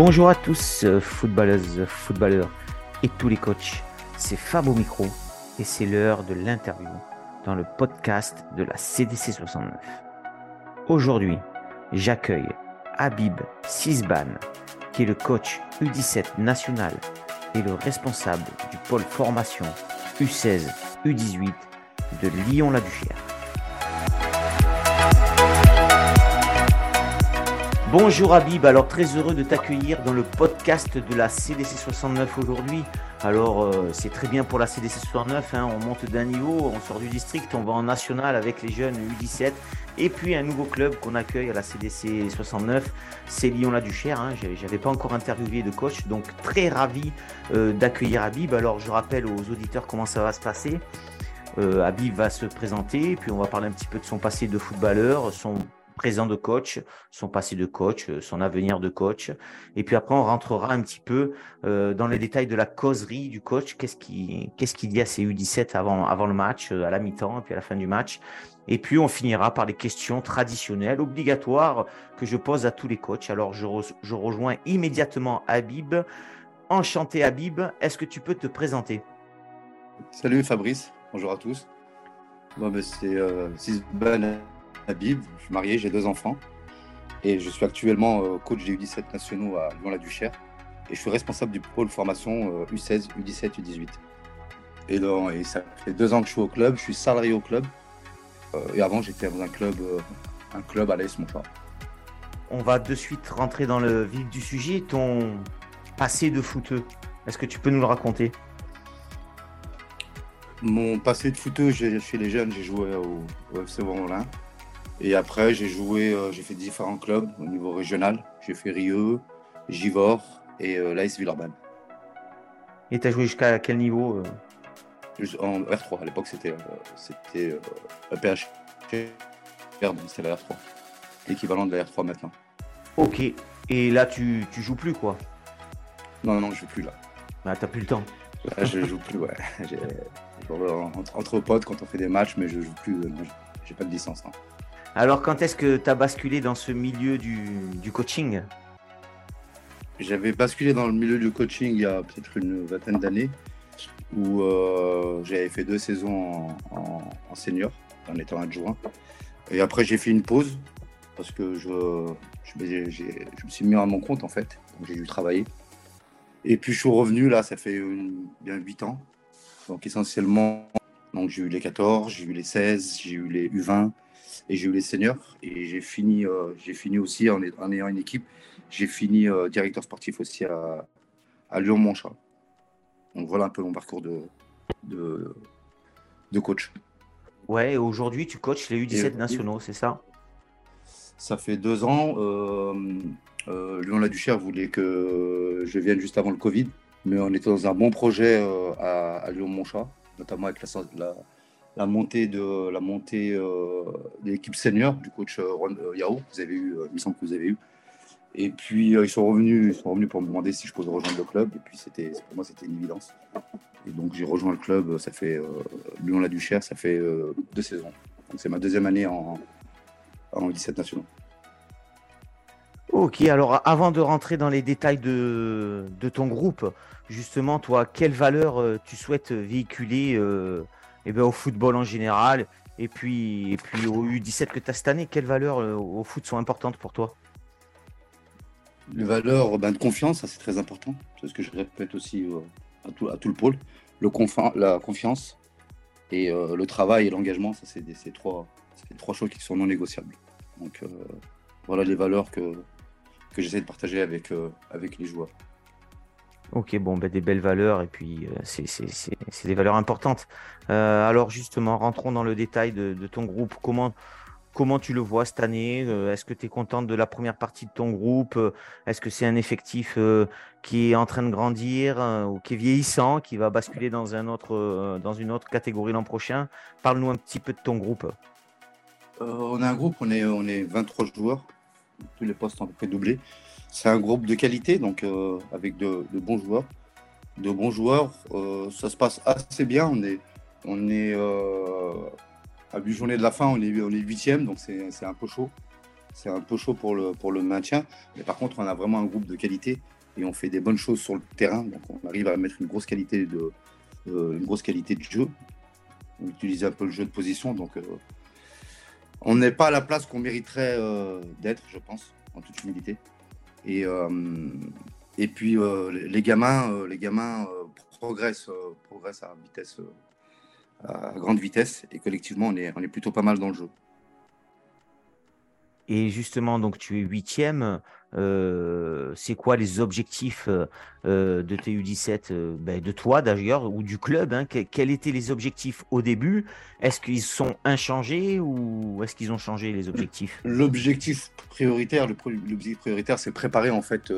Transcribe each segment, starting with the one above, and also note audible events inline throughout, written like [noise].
Bonjour à tous, euh, footballeuses, footballeurs et tous les coachs. C'est Fab au micro et c'est l'heure de l'interview dans le podcast de la CDC 69. Aujourd'hui, j'accueille Habib Sisban, qui est le coach U17 national et le responsable du pôle formation U16, U18 de Lyon-la-Duchère. Bonjour Habib, alors très heureux de t'accueillir dans le podcast de la CDC 69 aujourd'hui. Alors euh, c'est très bien pour la CDC 69, hein, on monte d'un niveau, on sort du district, on va en national avec les jeunes U17 et puis un nouveau club qu'on accueille à la CDC 69, c'est Lyon-la-Duchère. Hein. J'avais pas encore interviewé de coach, donc très ravi euh, d'accueillir Habib. Alors je rappelle aux auditeurs comment ça va se passer. Euh, Habib va se présenter, puis on va parler un petit peu de son passé de footballeur, son présent de coach, son passé de coach, euh, son avenir de coach. Et puis après, on rentrera un petit peu euh, dans les détails de la causerie du coach. Qu'est-ce qu'il qu'est-ce qu'il dit à ces U17 avant, le match, euh, à la mi-temps et puis à la fin du match. Et puis, on finira par les questions traditionnelles, obligatoires, que je pose à tous les coachs. Alors, je, rejoins immédiatement Habib. Enchanté Habib, est-ce que tu peux te présenter? Salut Fabrice, bonjour à tous. Bon, ben, c'est euh, Habib, je suis marié, j'ai deux enfants. Et je suis actuellement euh, coach des U17 nationaux à Lyon-la-Duchère. Et je suis responsable du pôle formation U16, U17, U18. Et, donc, et ça fait deux ans que je suis au club, je suis salarié au club. Euh, et avant, j'étais dans un club, euh, un club à l'AS Montfort. On va de suite rentrer dans le vif du sujet. Ton passé de footeux, est-ce que tu peux nous le raconter? Mon passé de footeux, chez les jeunes, j'ai joué au, au FC Romelin. Et après, j'ai joué, euh, j'ai fait différents clubs au niveau régional. J'ai fait Rieux, Givor et euh, l'AS Villeurbanne. Et tu as joué jusqu'à quel niveau euh? En R3. À l'époque, c'était c'était EPH. Pardon, c'était la R3. L'équivalent de la R3 maintenant. Ok. Et là, tu, tu joues plus, quoi? Non, non, je joue plus là. Ah, t'as plus le temps. Là, je joue plus, ouais. [laughs] Entre, entre, potes, quand on fait des matchs, mais je joue plus. J'ai pas de licence. Non. Alors, quand est-ce que tu as basculé dans ce milieu du, coaching? J'avais basculé dans le milieu du coaching il y a peut-être une vingtaine d'années, où euh, j'avais fait deux saisons en, senior, en étant adjoint. Et après, j'ai fait une pause, parce que je, me suis mis à mon compte, en fait. Donc, j'ai dû travailler. Et puis, je suis revenu, là, ça fait bien huit ans. Donc, essentiellement, donc, j'ai eu les 14, j'ai eu les 16, j'ai eu les U20, et j'ai eu les seniors et j'ai fini, euh, j'ai fini aussi en, ayant une équipe. J'ai fini euh, directeur sportif aussi à, à Lyon-Montchat. Donc voilà un peu mon parcours de, de, de coach. Ouais, aujourd'hui tu coaches les U17 nationaux, c'est ça? Ça fait deux ans. Euh, Lyon-la-Duchère voulait que je vienne juste avant le Covid, mais on était dans un bon projet à, à Lyon-Montchat, notamment avec la, la la montée de la montée euh, de l'équipe senior du coach euh, euh, Yao. Vous avez eu, il me semble que vous avez eu. Et puis ils sont revenus, ils sont revenus pour me demander si je pouvais rejoindre le club. Et puis c'était, pour moi, c'était une évidence. Et donc j'ai rejoint le club. Ça fait Lyon-la-Duchère, ça fait deux saisons. C'est ma deuxième année en, en 17 nationaux. Ok, alors avant de rentrer dans les détails de, de ton groupe, justement, toi, quelles valeurs tu souhaites véhiculer et eh ben, au football en général et puis, et puis au U17 que tu as cette année, quelles valeurs euh, au foot sont importantes pour toi? Les valeurs ben, de confiance, c'est très important. C'est ce que je répète aussi euh, à, tout, à, tout, le pôle. Le la confiance et euh, le travail et l'engagement, ça c'est ces trois, trois choses qui sont non négociables. Donc voilà les valeurs que, que j'essaie de partager avec, avec les joueurs. Ok, bon, ben, des belles valeurs et puis euh, c'est des valeurs importantes. Euh, alors justement, rentrons dans le détail de, ton groupe. Comment, tu le vois cette année? Euh, Est-ce que tu es contente de la première partie de ton groupe? Est-ce que c'est un effectif qui est en train de grandir ou qui est vieillissant, qui va basculer dans, une autre catégorie l'an prochain? Parle-nous un petit peu de ton groupe. on a un groupe, on est, on est 23 joueurs. Tous les postes ont à peu près. C'est un groupe de qualité, donc euh, avec de, bons joueurs. De bons joueurs, euh, ça se passe assez bien. On est, on est euh, à 8 journées de la fin, on est, on est 8 donc c'est un peu chaud. c'est un peu chaud pour le, pour le maintien. Mais par contre, on a vraiment un groupe de qualité et on fait des bonnes choses sur le terrain. Donc on arrive à mettre une grosse qualité de, une grosse qualité de jeu. On utilise un peu le jeu de position. Donc on n'est pas à la place qu'on mériterait d'être, je pense, en toute humilité. Et, et puis les gamins, les gamins progressent, progressent à grande vitesse et collectivement, on est, on est plutôt pas mal dans le jeu. Et justement, donc tu es huitième. Euh, c'est quoi les objectifs euh, de TU17 euh, ben, De toi d'ailleurs, ou du club hein, Quels étaient les objectifs au début? Est-ce qu'ils sont inchangés ou est-ce qu'ils ont changé les objectifs? L'objectif prioritaire, l'objectif prioritaire, c'est préparer en fait.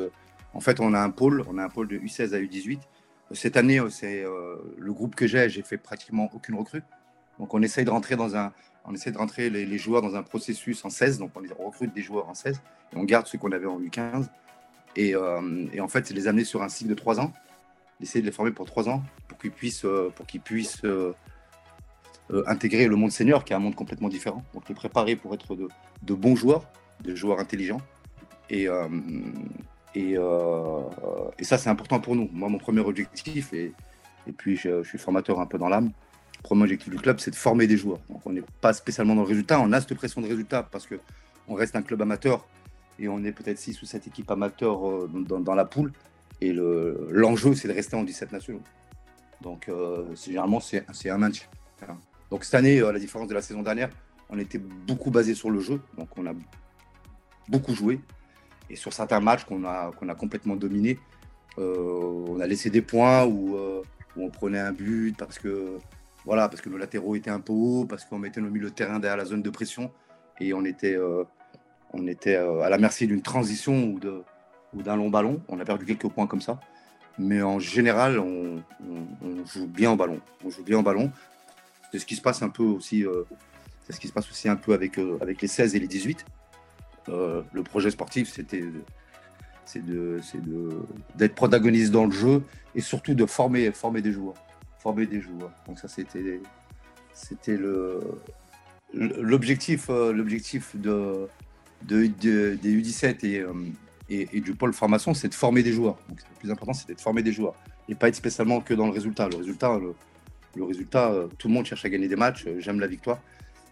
en fait, on a un pôle, on a un pôle de U16 à U18 cette année, euh, c'est euh, le groupe que j'ai, j'ai fait pratiquement aucune recrue. Donc on essaye de rentrer dans un, on essaie de rentrer les, joueurs dans un processus en 16. Donc on recrute des joueurs en 16 et on garde ceux qu'on avait en U15. Euh, et, en fait, c'est les amener sur un cycle de 3 ans, essayer de les former pour 3 ans pour qu'ils puissent, pour qu'ils puissent intégrer le monde senior qui est un monde complètement différent. Donc les préparer pour être de, de bons joueurs, des joueurs intelligents. Et, euh, ça, c'est important pour nous. Moi, mon premier objectif, et, puis je, suis formateur un peu dans l'âme, premier objectif du club, c'est de former des joueurs. Donc, on n'est pas spécialement dans le résultat. On a cette pression de résultat parce qu'on reste un club amateur et on est peut-être 6 ou 7 équipes amateurs euh, dans, la poule. Et l'enjeu, c'est de rester en 17 nationaux. Donc, euh, généralement, c'est un maintien. Donc, cette année, à la différence de la saison dernière, on était beaucoup basé sur le jeu. Donc, on a beaucoup joué. Et sur certains matchs qu'on a, complètement dominés, euh, on a laissé des points où, euh, où, on prenait un but parce que, voilà, parce que nos latéraux étaient un peu hauts, parce qu'on mettait nos milieux terrain derrière la zone de pression et on était, euh, était à la merci d'une transition ou, d'un long ballon. On a perdu quelques points comme ça. Mais en général, on, joue bien en ballon. On joue bien en ballon. C'est ce qui se passe un peu aussi. c'est ce qui se passe aussi un peu avec, les 16 et les 18. Euh, le projet sportif, c'était c'est d'être protagoniste dans le jeu et surtout de former des joueurs former des joueurs. Donc ça c'était c'était le l'objectif euh, l'objectif de, de, des U17 euh, et, et, du pôle formation c'est de former des joueurs. Donc le plus important c'est de former des joueurs et pas être spécialement que dans le résultat. Le résultat le résultat tout le monde cherche à gagner des matchs j'aime la victoire.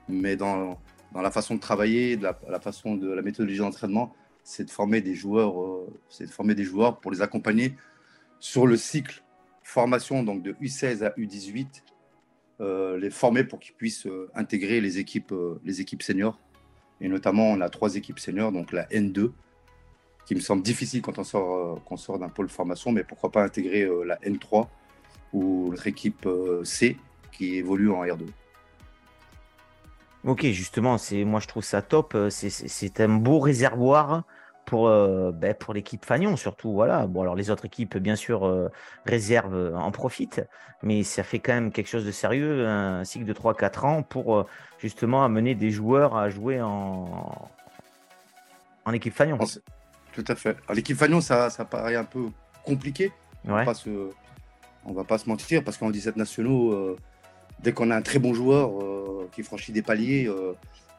Mais dans dans la façon de travailler, de la, façon de la méthodologie d'entraînement, c'est de former des joueurs, euh, c'est de former des joueurs pour les accompagner sur le cycle formation donc de U16 à U18, euh, les former pour qu'ils puissent euh, intégrer les équipes, les équipes seniors. Et notamment, on a trois équipes seniors, donc la N2, qui me semble difficile quand on sort, sort d'un pôle formation, mais pourquoi pas intégrer la N3 ou notre équipe C qui évolue en R2. Ok, justement, moi je trouve ça top. Euh, c'est un beau réservoir pour, euh, ben, pour l'équipe Fagnon, surtout. Voilà. Bon, alors les autres équipes, bien sûr, euh, réservent, en profitent, mais ça fait quand même quelque chose de sérieux, un cycle de 3-4 ans pour justement amener des joueurs à jouer en, en équipe Fagnon. Tout à fait. L'équipe Fagnon, ça, ça paraît un peu compliqué. On ne va pas se mentir, parce qu'en 17 nationaux, dès qu'on a un très bon joueur euh, qui franchit des paliers, euh,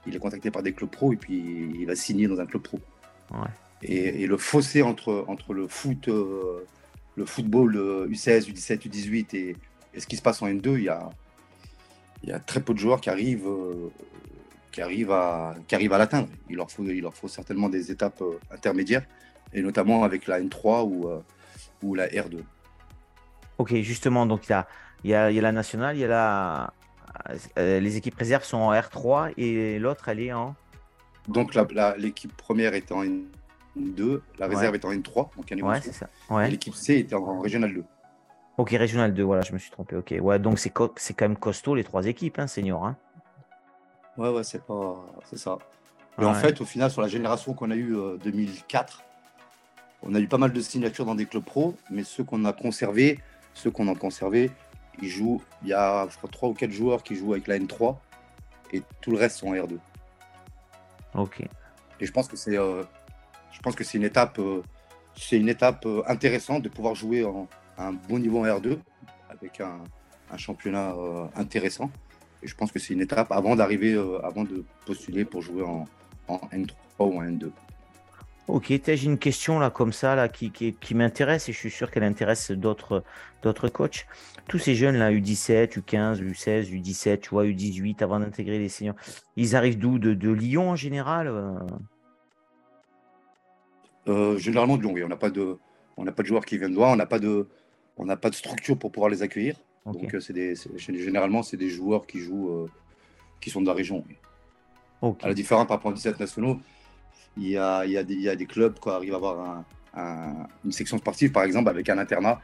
il est contacté par des clubs pro et puis il va signer dans un club pro. Et, le fossé entre, entre le foot, euh, le football U16, U17, U18 et, ce qui se passe en N2, il y a, il y a très peu de joueurs qui arrivent, qui arrivent à, qui arrivent à l'atteindre. Il, leur faut, il leur faut certainement des étapes intermédiaires, et notamment avec la N3 ou, ou la R2. Ok, justement, donc il y a il y a, la nationale, il y a la. Euh, les équipes réserves sont en R3 et l'autre, elle est en. Donc l'équipe première est en N2, la réserve est en N3, donc ouais, c'est ça. Ouais. l'équipe C est en Régional 2. Ok, Régional 2, voilà, je me suis trompé. Ok, ouais, donc c'est quand même costaud les trois équipes, hein, senior. Hein. Ouais, ouais, c'est pas, c'est ça. Mais en fait, au final, sur la génération qu'on a eue 2004, euh, on a eu pas mal de signatures dans des clubs pro, mais ceux qu'on a conservés, ceux qu'on a conservés, il joue, il y a, je crois, 3 ou 4 joueurs qui jouent avec la N3 et tout le reste sont en R2. Ok. Et je pense que c'est, euh, je pense que c'est une étape, euh, c'est une étape euh, intéressante de pouvoir jouer à un bon niveau en R2 avec un, championnat intéressant. Et je pense que c'est une étape avant d'arriver, avant de postuler pour jouer en, en N3 ou en N2. Ok, j'ai une question là comme ça là qui, qui, m'intéresse et je suis sûr qu'elle intéresse d'autres d'autres coachs. Tous ces jeunes là, U17, U15, U16, U17, tu vois, U18, avant d'intégrer les seniors, ils arrivent d'où? De, Lyon en général euh? Euh, Généralement de Lyon, oui. On n'a pas de on n'a pas de joueurs qui viennent de loin, on n'a pas de on n'a pas de structure pour pouvoir les accueillir. Donc euh, c'est des généralement c'est des joueurs qui jouent qui sont de la région. À la différence par rapport aux 17 nationaux, il y a, il y a, des, il y a des, clubs qui arrivent à avoir une section sportive, par exemple, avec un internat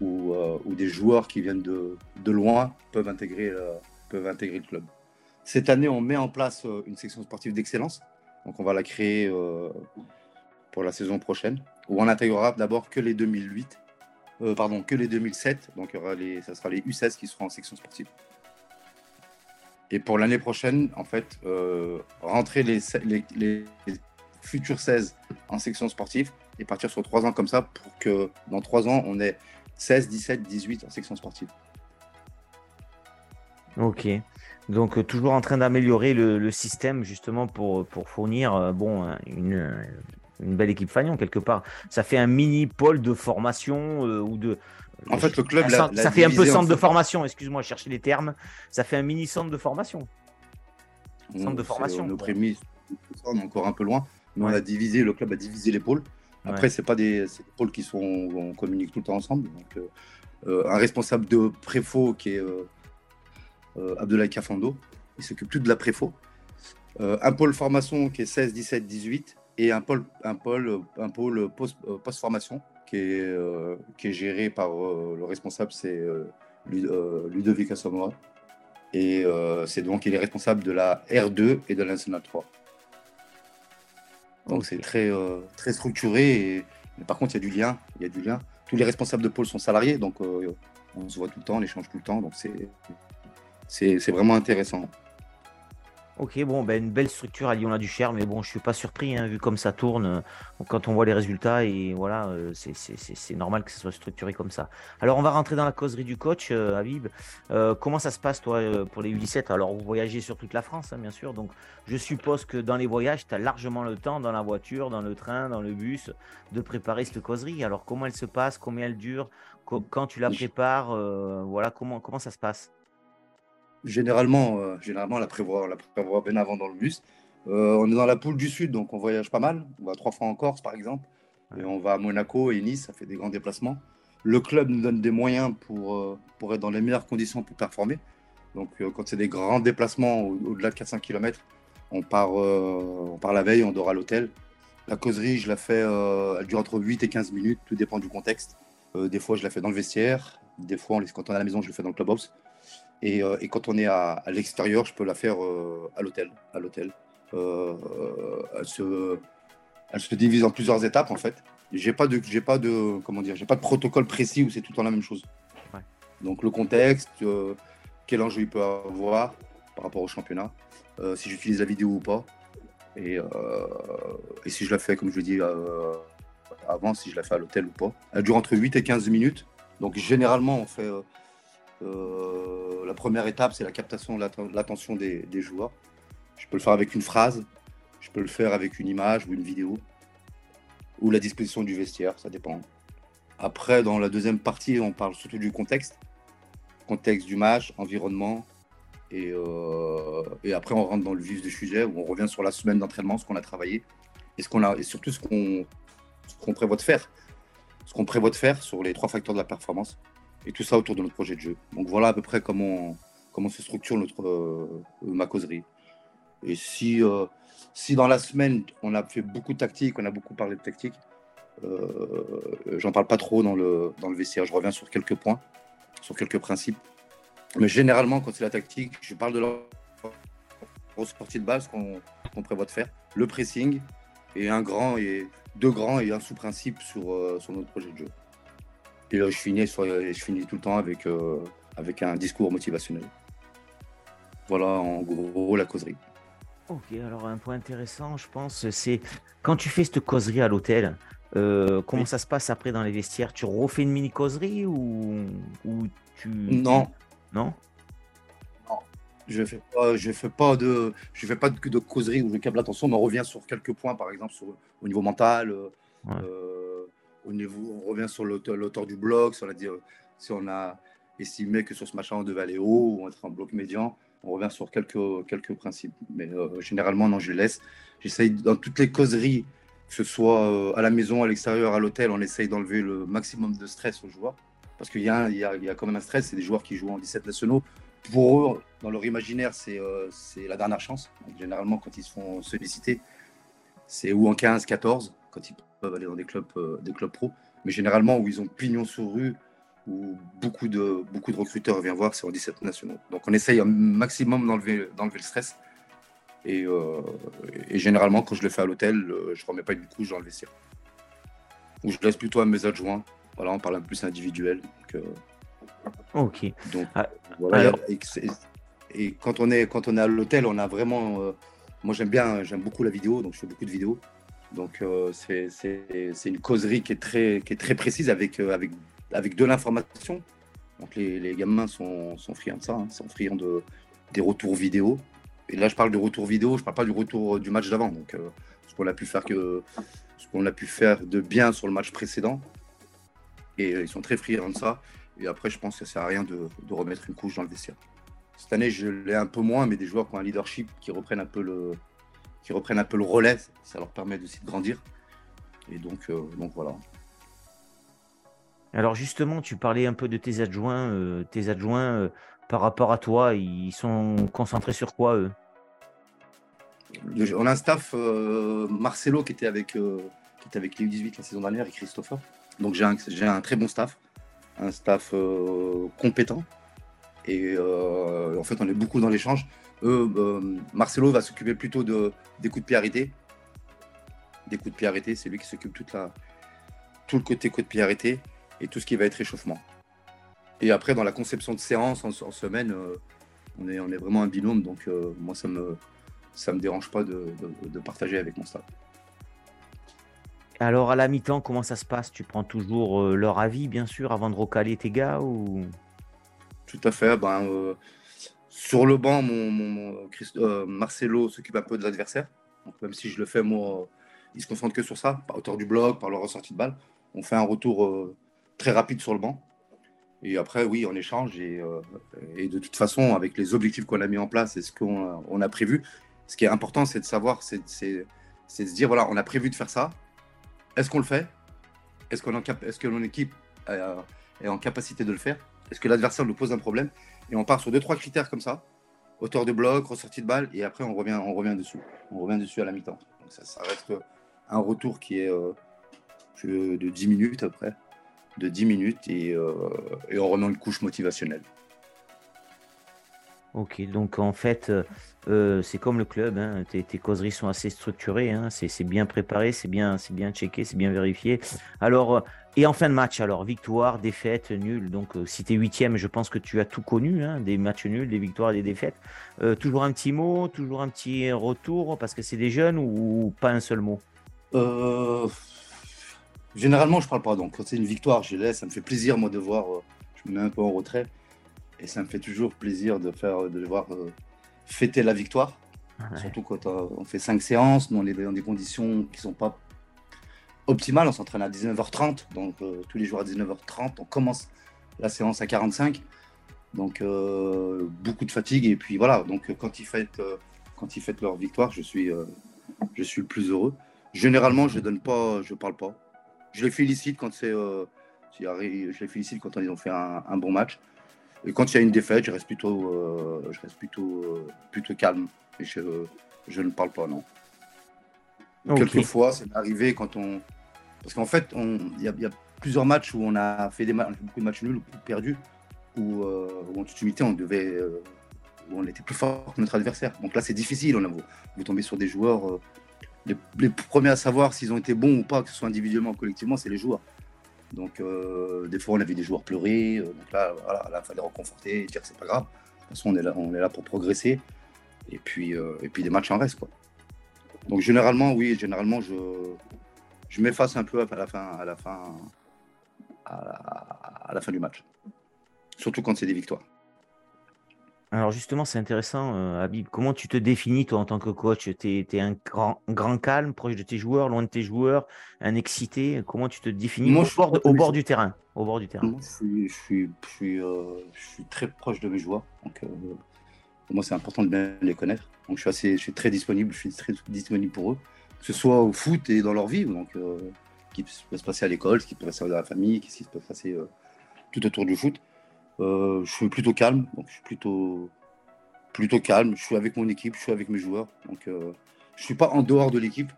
où, euh, des joueurs qui viennent de, loin peuvent intégrer, euh, peuvent intégrer le club. Cette année, on met en place euh, une section sportive d'excellence. Donc, on va la créer pour la saison prochaine, où on intégrera d'abord que les 2008, pardon, que les 2007. Donc, il ça sera les U16 qui seront en section sportive. Et pour l'année prochaine, en fait, rentrer les, futur 16 en section sportive et partir sur trois ans comme ça pour que dans trois ans, on ait 16, 17, 18 en section sportive. Ok. Donc, euh, toujours en train d'améliorer le, système justement pour, pour fournir euh, bon, une, une, belle équipe Fagnon quelque part. Ça fait un mini pôle de formation euh, ou de. En fait, le club. ça fait un peu centre de formation, excuse-moi, chercher les termes. Ça fait un mini centre de formation. Centre de formation. Nos prémices, on est encore un peu loin on a divisé, le club a divisé les pôles. Après, c'est pas des, pôles qui sont, on communique tout le temps ensemble. Donc, euh, euh, un responsable de préfaux qui est euh, Abdoulaye Kafando, il s'occupe tout de la préfaux. un pôle formation qui est 16, 17, 18 et un pôle, un pôle, un pôle post-formation qui, est, qui est géré par le responsable, c'est Ludovic Asamoah. Et c'est donc il est responsable de la R2 et de la National 3. Donc c'est très, euh, très structuré. Et... Mais par contre, il y a du lien. Il y a du lien. Tous les responsables de pôle sont salariés, donc euh, on se voit tout le temps, on échange tout le temps. Donc c'est vraiment intéressant. Ok, bon, ben, une belle structure à Lyon-la-Duchère, mais bon, je suis pas surpris, hein, vu comme ça tourne, euh, quand on voit les résultats, et voilà, euh, c'est normal que ça soit structuré comme ça. Alors, on va rentrer dans la causerie du coach, euh, Habib. comment ça se passe, toi, pour les U17 Alors, vous voyagez sur toute la France, hein, bien sûr, donc je suppose que dans les voyages, tu as largement le temps, dans la voiture, dans le train, dans le bus, de préparer cette causerie. Alors, comment elle se passe? Combien elle dure? Quand tu la prépares? Voilà, comment, comment ça se passe? Généralement, euh, généralement, la prévoir, la prévoir bien avant dans le bus. Euh, on est dans la poule du Sud, donc on voyage pas mal. On va trois fois en Corse, par exemple. Et on va à Monaco et Nice, ça fait des grands déplacements. Le club nous donne des moyens pour, euh, pour être dans les meilleures conditions pour performer. Donc, quand c'est des grands déplacements au-delà de 400 km, on part, on part la veille, on dort à l'hôtel. La causerie, je la fais, elle dure entre 8 et 15 minutes, tout dépend du contexte. des fois, je la fais dans le vestiaire. Des fois, quand on est à la maison, je le fais dans le clubhouse. Euh, et, quand on est à, l'extérieur, je peux la faire euh, à l'hôtel. À l'hôtel. Euh, elle, se, elle se divise en plusieurs étapes en fait. J'ai pas de, j'ai pas de, comment dire, j'ai pas de protocole précis où c'est tout le temps la même chose. Donc le contexte, quel enjeu il peut avoir par rapport au championnat, si j'utilise la vidéo ou pas, et, et, si je la fais comme je l'ai dit avant, si je la fais à l'hôtel ou pas. Elle dure entre 8 et 15 minutes. Donc généralement on fait la première étape, c'est la captation de l'attention des, joueurs. Je peux le faire avec une phrase, je peux le faire avec une image ou une vidéo, ou la disposition du vestiaire, ça dépend. Après, dans la deuxième partie, on parle surtout du contexte, contexte du match, environnement, et, euh, après on rentre dans le vif du sujet où on revient sur la semaine d'entraînement, ce qu'on a travaillé, et, ce qu'on a, et surtout ce qu'on prévoit de faire. Ce qu'on prévoit de faire sur les trois facteurs de la performance et tout ça autour de notre projet de jeu. Donc voilà à peu près comment, comment se structure notre, euh, ma causerie. Et si, euh, si dans la semaine, on a fait beaucoup de tactique, on a beaucoup parlé de tactique, euh, j'en parle pas trop dans le, dans le. Je reviens sur quelques points, sur quelques principes. Mais généralement, quand c'est la tactique, je parle de la grosse partie de base qu'on prévoit de faire, le pressing et un grand et deux grands et un sous-principe sur, euh, sur notre projet de jeu. Et je finis, je finis tout le temps avec, euh, avec un discours motivationnel. Voilà en gros la causerie. Ok, alors un point intéressant, je pense, c'est quand tu fais cette causerie à l'hôtel, euh, comment ça se passe après dans les vestiaires? Tu refais une mini causerie ou, ou tu. Non. Non? Je fais pas, je fais pas de, je fais pas de, de causerie où je capte l'attention, mais on revient sur quelques points, par exemple, sur, au niveau mental, euh, on revient sur l'auteur du blog, sur la, si on a estimé que sur ce machin on devait aller haut ou être en bloc médian, on revient sur quelques, principes. Mais euh, généralement, non, je laisse. J'essaye dans toutes les causeries, que ce soit euh, à la maison, à l'extérieur, à l'hôtel, on essaye d'enlever le maximum de stress aux joueurs. Parce qu'il y, a quand même un stress, c'est des joueurs qui jouent en 17 nationaux. Pour eux, dans leur imaginaire, c'est euh, la dernière chance. généralement, quand ils se font solliciter, c'est ou en 15, 14, quand ils peuvent aller dans des clubs, euh, des clubs pro. Mais généralement, où ils ont pignon sur rue, où beaucoup de, beaucoup de recruteurs viennent voir, c'est en 17 nationaux. Donc on essaye un maximum d'enlever le stress. Et, euh, et, généralement, quand je le fais à l'hôtel, euh, je ne remets pas une couche dans le vestiaire. Ou je laisse plutôt à mes adjoints. Voilà, on parle un peu plus individuel. Donc, ok. Donc, ah, voilà, et, et, quand on est, quand on est à l'hôtel, on a vraiment. moi, j'aime bien, j'aime beaucoup la vidéo, donc je fais beaucoup de vidéos. Donc euh, c'est une causerie qui est très, précise avec, euh, avec, de l'information. Donc les, gamins sont, friands de ça, hein, sont friands de, des retours vidéo. Et là je parle de retour vidéo, je ne parle pas du retour du match d'avant. Donc euh, ce qu'on a pu faire a pu faire de bien sur le match précédent. Et ils sont très friands de ça. Et après je pense que ça sert à rien de, de remettre une couche dans le vestiaire. Cette année je l'ai un peu moins, mais des joueurs qui ont un leadership qui reprennent un peu le, qui reprennent un peu le relais. Ça leur permet aussi de grandir. Et donc, euh, donc voilà. Alors justement, tu parlais un peu de tes adjoints. Euh, tes adjoints, euh, par rapport à toi, ils sont concentrés sur quoi, eux? On a un staff, Marcelo, qui était avec, qui était avec les U18 la saison dernière, et Christopher. Donc j'ai un, un, très bon staff, un staff compétent. Et en fait, on est beaucoup dans l'échange. Euh, Marcelo va s'occuper plutôt de, des coups de pied arrêtés. Des coups de pied arrêtés, c'est lui qui s'occupe toute la, tout le côté coups de pied arrêtés et tout ce qui va être échauffement. Et après, dans la conception de séance en, semaine, euh, on, est, on est vraiment un binôme, donc euh, moi, ça me, ça me dérange pas de, de, partager avec mon staff. Alors, à la mi-temps, comment ça se passe? Tu prends toujours leur avis, bien sûr, avant de recaler tes gars ou... Tout à fait. Ben, sur le banc, mon, euh, Marcelo s'occupe un peu de l'adversaire. Donc même si je le fais, moi, il se concentre que sur ça, par hauteur du bloc, par le ressorti de balle. On fait un retour euh, très rapide sur le banc. Et après, oui, on échange. Et, euh, de toute façon, avec les objectifs qu'on a mis en place et ce qu'on a prévu, ce qui est important, c'est de savoir, c'est de se dire, voilà, on a prévu de faire ça. Est-ce qu'on le fait? Est-ce est que mon équipe est en capacité de le faire? Est-ce que l'adversaire nous pose un problème? Et on part sur deux, trois critères comme ça. Hauteur de bloc, ressortie de balle, et après on revient, on revient dessus. On revient dessus à la mi-temps. Ça, ça, reste un retour qui est euh, de 10 minutes après. De 10 minutes et, euh, et on remet une couche motivationnelle. Ok, donc en fait, euh, c'est comme le club, hein, tes, causeries sont assez structurées, hein, c'est bien préparé, c'est bien, bien checké, c'est bien vérifié. Alors, et en fin de match, alors, victoire, défaite, nul. Donc, euh, si tu es huitième, je pense que tu as tout connu, hein, des matchs nuls, des victoires, des défaites. Euh, toujours un petit mot, toujours un petit retour, parce que c'est des jeunes ou, pas un seul mot? Euh, Généralement, je parle pas. Donc, quand c'est une victoire, je laisse. Ça me fait plaisir, moi, de voir. je me mets un peu en retrait. Et ça me fait toujours plaisir de, faire, de voir fêter la victoire. Surtout quand on fait cinq séances. Nous, on est dans des conditions qui sont pas optimal. On s'entraîne à 19h30, donc euh, tous les jours à 19h30. On commence la séance à 45. Donc euh, beaucoup de fatigue. Et puis voilà, donc quand ils fêtent, euh, quand ils fêtent leur victoire, je suis, je suis le plus heureux. Généralement, je donne pas, je parle pas. Je les félicite quand c'est, je les félicite quand ils ont fait un, bon match. Et quand il y a une défaite, je reste plutôt, je reste plutôt, plutôt calme. Et je, je ne parle pas, non. Quelquefois, c'est arrivé quand on, parce qu'en fait, il y, a plusieurs matchs où on a fait des beaucoup de matchs nuls ou perdus, où, euh, en toute on devait, euh, où on était plus fort que notre adversaire. Donc là, c'est difficile. On a, vous, vous, tombez sur des joueurs. Euh, les, premiers à savoir s'ils ont été bons ou pas, que ce soit individuellement ou collectivement, c'est les joueurs. Donc des fois, on a vu des joueurs pleurer. donc là, voilà, il fallait reconforter et dire que c'est pas grave. De toute façon, on est là, on est là pour progresser. Et puis, et puis des matchs en reste. Quoi. Donc généralement, oui, généralement, je, je m'efface un peu à la fin, à la fin, à la, fin du match. Surtout quand c'est des victoires. Alors justement, c'est intéressant, euh, Habib. Comment tu te définis, toi, en tant que coach? Tu es, un grand, grand calme, proche de tes joueurs, loin de tes joueurs, un excité? Comment tu te définis Moi, au je suis bord, de- au bord du terrain? Au bord du terrain? Moi, je suis, je suis, je suis, euh, je suis très proche de mes joueurs. Donc, euh, pour moi, c'est important de bien les connaître. Donc, je suis, assez, je suis très disponible. Je suis très disponible pour eux, que ce soit au foot et dans leur vie. Donc, euh, ce qui peut se passer à l'école, ce qui peut se passer dans la famille, ce qui peut se passer tout autour du foot. Euh, je suis plutôt calme. Donc, je suis plutôt, plutôt calme. Je suis avec mon équipe, je suis avec mes joueurs. Donc, euh, je suis pas en dehors de l'équipe.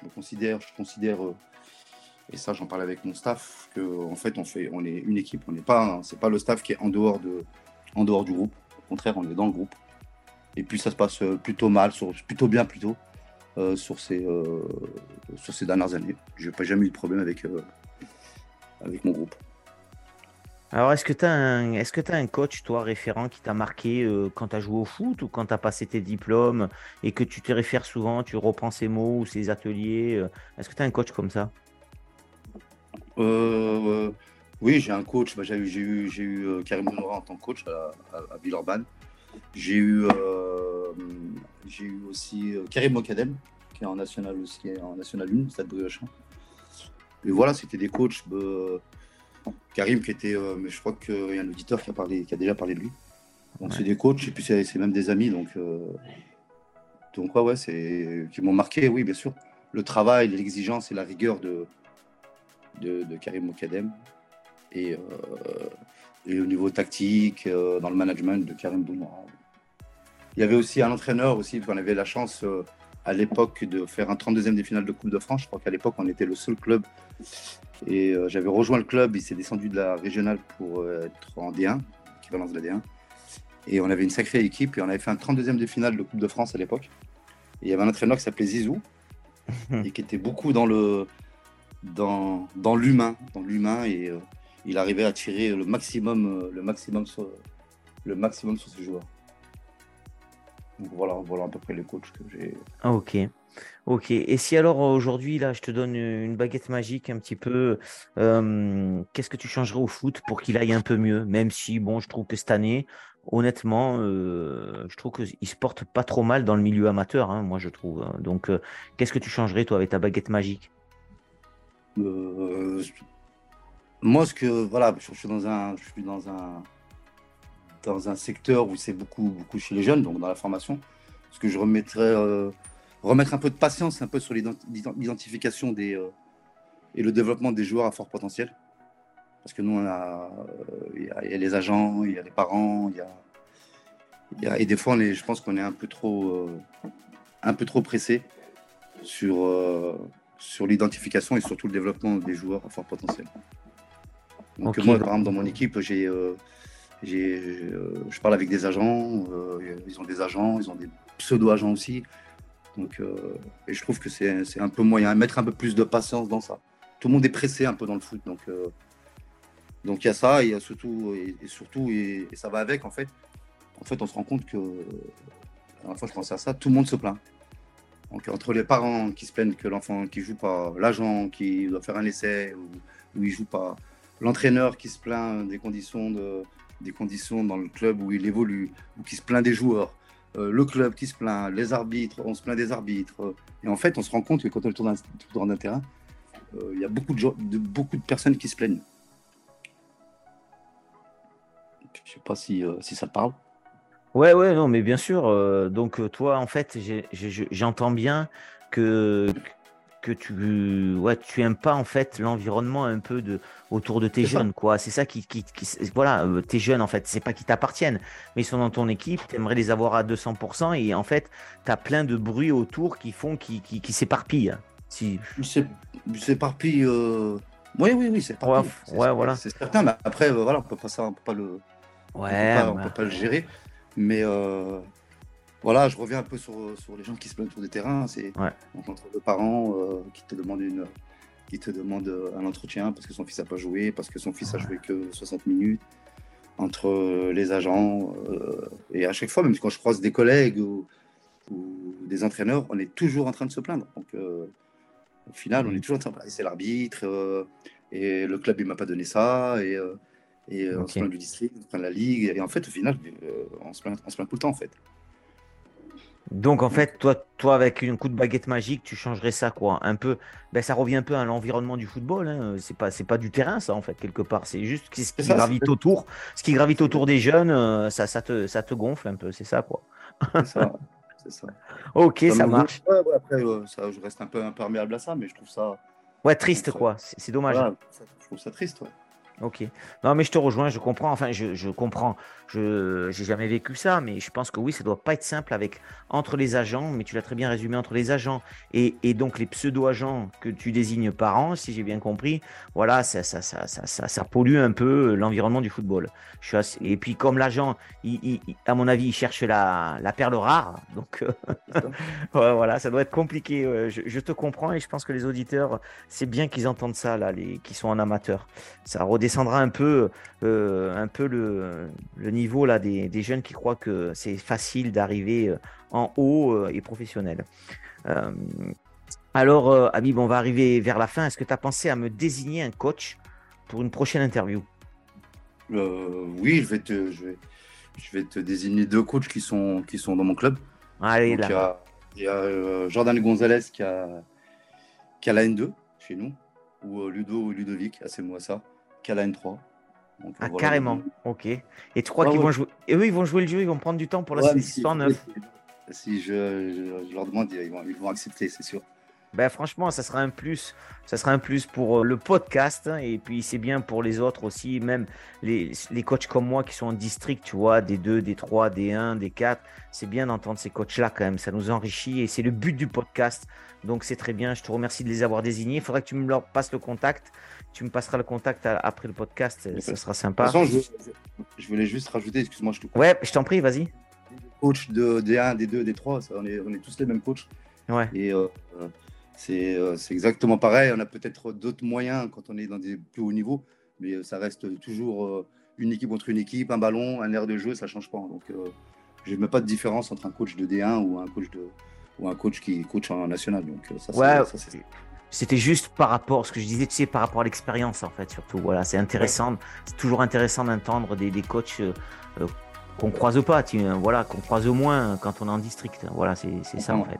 Je me considère, je considère, euh, et ça, j'en parle avec mon staff, que en fait, on fait, on est une équipe. On n'est pas, pas le staff qui est en dehors de, en dehors du groupe. Au contraire, on est dans le groupe. Et puis, ça se passe euh, plutôt mal, plutôt bien plutôt, sur ces, sur ces dernières années. Je n'ai pas jamais eu de problème avec, avec mon groupe. Alors, est-ce que tu as un, coach, toi, référent, qui t'a marqué euh, quand tu as joué au foot ou quand tu as passé tes diplômes et que tu te réfères souvent, tu reprends ses mots ou ses ateliers? euh, Est-ce que tu as un coach comme ça? Euh, oui, j'ai un coach. Bah, j'ai eu, eu, Karim Benoît en tant que coach à, Villeurbanne. J'ai eu, aussi Karim Mokadem, qui est en national aussi, en national 1, Stade Briochin. Et voilà, c'était des coachs. euh, Karim qui était, euh, mais je crois qu'il y a un auditeur qui a parlé, qui a déjà parlé de lui. Donc c'est des coachs et puis c'est, même des amis. Donc, euh, donc ouais, ouais, c'est qui m'ont marqué, oui, bien sûr. Le travail, l'exigence et la rigueur de, de, Karim Mokadem. Et, euh, et au niveau tactique, dans le management de Karim. Il y avait aussi un entraîneur aussi, qu'on avait la chance à l'époque de faire un 32e des finales de Coupe de France. Je crois qu'à l'époque, on était le seul club. Et euh, j'avais rejoint le club, il s'est descendu de la régionale pour euh, être en D1, équivalence de la D1. Et on avait une sacrée équipe et on avait fait un 32e de finale de Coupe de France à l'époque. Et il y avait un entraîneur qui s'appelait Zizou [laughs] et qui était beaucoup dans le dans, dans l'humain, dans l'humain et euh, il arrivait à tirer le maximum le maximum sur le maximum sur ses joueurs. Donc voilà, voilà à peu près les coachs que j'ai. Ah, ok. Ok. Et si alors aujourd'hui, là, je te donne une baguette magique un petit peu, euh, qu'est-ce que tu changerais au foot pour qu'il aille un peu mieux? Même si, bon, je trouve que cette année, honnêtement, euh, je trouve qu'il se porte pas trop mal dans le milieu amateur, hein, moi, je trouve. hein. Donc, euh, qu'est-ce que tu changerais, toi, avec ta baguette magique? Euh, moi, ce que voilà, je, je suis dans un, je suis dans un dans un secteur où c'est beaucoup beaucoup chez les jeunes, donc dans la formation. Ce que je remettrais, euh, remettre un peu de patience, un peu sur l'ident- l'ident- l'identification des euh, et le développement des joueurs à fort potentiel. Parce que nous, on a, euh, il y, a, il y a les agents, il y a les parents, il y a, il y a- et des fois, on est, je pense qu'on est un peu trop, un peu trop pressé sur, sur l'identification et surtout le développement des joueurs à fort potentiel. Donc moi, par exemple, dans mon équipe, j'ai, je parle avec des agents, euh, ils ont des agents, ils ont des pseudo-agents aussi. Donc, euh, et je trouve que c'est, un peu moyen, mettre un peu plus de patience dans ça. Tout le monde est pressé un peu dans le foot, donc euh, donc il y a ça, surtout et, surtout et, ça va avec en fait. En fait, on se rend compte que la fois je pensais à ça, tout le monde se plaint. Donc entre les parents qui se plaignent que l'enfant qui joue pas, l'agent qui doit faire un essai ou, ou il joue pas, l'entraîneur qui se plaint des conditions de des conditions dans le club où il évolue ou qui se plaint des joueurs, euh, le club qui se plaint, les arbitres, on se plaint des arbitres. Et en fait, on se rend compte que quand on d'un autour d'un terrain, euh, il y a beaucoup de, de- beaucoup de personnes qui se plaignent. Je sais pas si, euh, si ça te parle. Ouais, ouais, non, mais bien sûr. donc, toi, en fait, j'entends bien que, que tu, ouais, tu aimes pas, en fait, l'environnement un peu de, autour de tes ça. jeunes, quoi. C'est ça qui, qui, qui- voilà, euh, tes jeunes, en fait, c'est pas qu'ils t'appartiennent, mais ils sont dans ton équipe, tu aimerais les avoir à 200%, et en fait, tu as plein de bruits autour qui font, qui, qui, qui s'éparpillent. Si, éparpillé. euh, Oui, oui, oui, c'est. Ouais, ouais, voilà. C'est certain, mais après, euh, voilà, on peut pas ça, on peut pas le, on peut ouais, on ouais. peut pas le gérer. Mais voilà, je reviens un peu sur, sur les gens qui se plaignent autour des terrains. C'est Ouais. entre le parent euh, qui te demande une, qui te demande euh, un entretien parce que son fils a pas joué, parce que son fils a joué que 60 minutes. Entre euh, les agents euh, et à chaque fois, même quand je croise des collègues ou, ou des entraîneurs, on est toujours en train de se plaindre. Donc euh, au final, on est toujours en train de c'est l'arbitre et le club il m'a pas donné ça et, Et on se plaint du district, on se plaint de la ligue. Et en fait, au final, on, se plaint, on se plaint tout le temps, en fait. Donc en fait, toi, toi avec un coup de baguette magique, tu changerais ça quoi Un peu, ben, ça revient un peu à l'environnement du football. Hein. C'est pas, c'est pas du terrain ça en fait quelque part. C'est juste ce qui, gravite autour, ce qui gravite autour des jeunes, euh, ça, ça te, ça te gonfle un peu. C'est ça quoi. C'est ça. ça. [laughs] ok, ça, marche. après, ça, je reste un peu imperméable à ça, mais je trouve ça. Ouais, triste quoi. C'est dommage. je trouve ça triste. Ouais. Ok. Non, mais je te rejoins, je comprends. Enfin, je, comprends. Je n'ai jamais vécu ça, mais je pense que oui, ça doit pas être simple avec entre les agents, mais tu l'as très bien résumé, entre les agents et, et donc les pseudo-agents que tu désignes par an, si j'ai bien compris. Voilà, ça, ça, ça, ça, ça pollue un peu l'environnement du football. Et puis, comme l'agent, à mon avis, il cherche la, la perle rare. Donc, [laughs] voilà, ça doit être compliqué. Je, je, te comprends et je pense que les auditeurs, c'est bien qu'ils entendent ça, là, les, qui sont en amateur. Ça redescendra un peu, euh, un peu le, le niveau là, des, des, jeunes qui croient que c'est facile d'arriver euh, en haut euh, et professionnel. alors, Habib, on va arriver vers la fin. Est-ce que tu as pensé à me désigner un coach pour une prochaine interview? Oui, je vais, te, je, vais, je vais te désigner deux coachs qui sont, qui sont dans mon club. Allez, là. Il y a, Jordan Gonzalez qui a, qui a la N2 chez nous, ou Ludo Ludovic, ah, c'est moi ça, la N3 ah, carrément. Ok. Et tu crois qu'ils vont jouer Et eux, ils vont jouer le jeu, ils vont prendre du temps pour la saison 9 Si je, leur demande, ils vont, ils vont accepter, c'est sûr. Ben, franchement, ça sera un plus. Ça sera un plus pour euh, le podcast et puis c'est bien pour les autres aussi, même les, les, coachs comme moi qui sont en district, tu vois, des 2, des 3, des 1, des 4. C'est bien d'entendre ces coachs-là quand même. Ça nous enrichit et c'est le but du podcast. Donc c'est très bien. Je te remercie de les avoir désignés. Il faudrait que tu me leur passes le contact tu me passeras le contact après le podcast, ce sera sympa. De toute façon, je, voulais juste rajouter, excuse-moi, je te Ouais, je t'en prie, vas-y. Coach de D1, D2, D3, on est, on est tous les mêmes coachs. Ouais. Et euh, euh, c'est exactement pareil. On a peut-être d'autres moyens quand on est dans des plus hauts niveaux, mais ça reste toujours euh, une équipe contre une équipe, un ballon, un air de jeu, ça ne change pas. Donc, je ne pas de différence entre un coach de D1 ou un coach de ou un coach qui coach en national. Donc, ça, ouais, c'était juste par rapport, ce que je disais, tu sais, par rapport à l'expérience, en fait, surtout. Voilà, c'est intéressant. C'est toujours intéressant d'entendre des, des, coachs euh, euh, qu'on croise pas, tu, voilà, qu'on croise au moins quand on est en district. Voilà, c'est ça, en fait.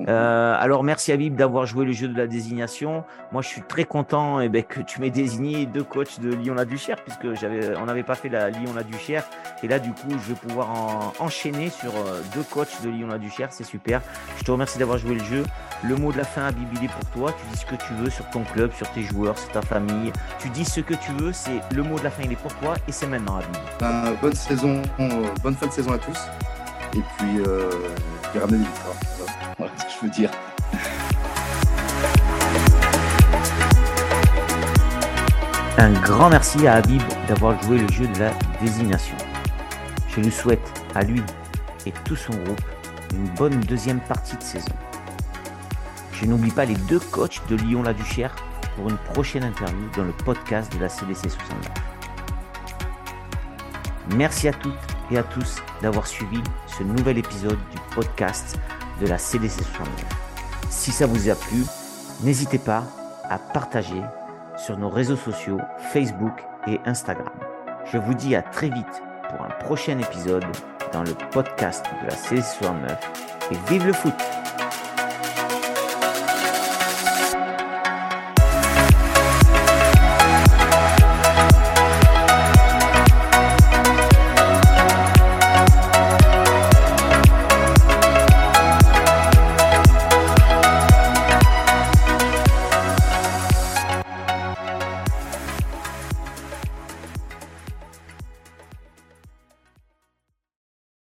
Euh, alors merci Habib d'avoir joué le jeu de la désignation. Moi je suis très content eh ben, que tu m'aies désigné deux coachs de Lyon-la-Duchère puisque j'avais, on n'avait pas fait la Lyon-la-Duchère et là du coup je vais pouvoir enchaîner sur euh, deux coachs de Lyon-la-Duchère, c'est super. Je te remercie d'avoir joué le jeu. Le mot de la fin Habib il est pour toi. Tu dis ce que tu veux sur ton club, sur tes joueurs, sur ta famille. Tu dis ce que tu veux. C'est le mot de la fin il est pour toi et c'est maintenant Habib. Ben, bonne saison, euh, bonne fin de saison à tous et puis, euh, ramener des victoires. Voilà ce que je veux dire. Un grand merci à Habib d'avoir joué le jeu de la désignation. Je lui souhaite à lui et tout son groupe une bonne deuxième partie de saison. Je n'oublie pas les deux coachs de Lyon-la-Duchère pour une prochaine interview dans le podcast de la CDC 69. Merci à toutes et à tous d'avoir suivi ce nouvel épisode du podcast de la CDC 69. Si ça vous a plu, n'hésitez pas à partager sur nos réseaux sociaux Facebook et Instagram. Je vous dis à très vite pour un prochain épisode dans le podcast de la CDC 69 et vive le foot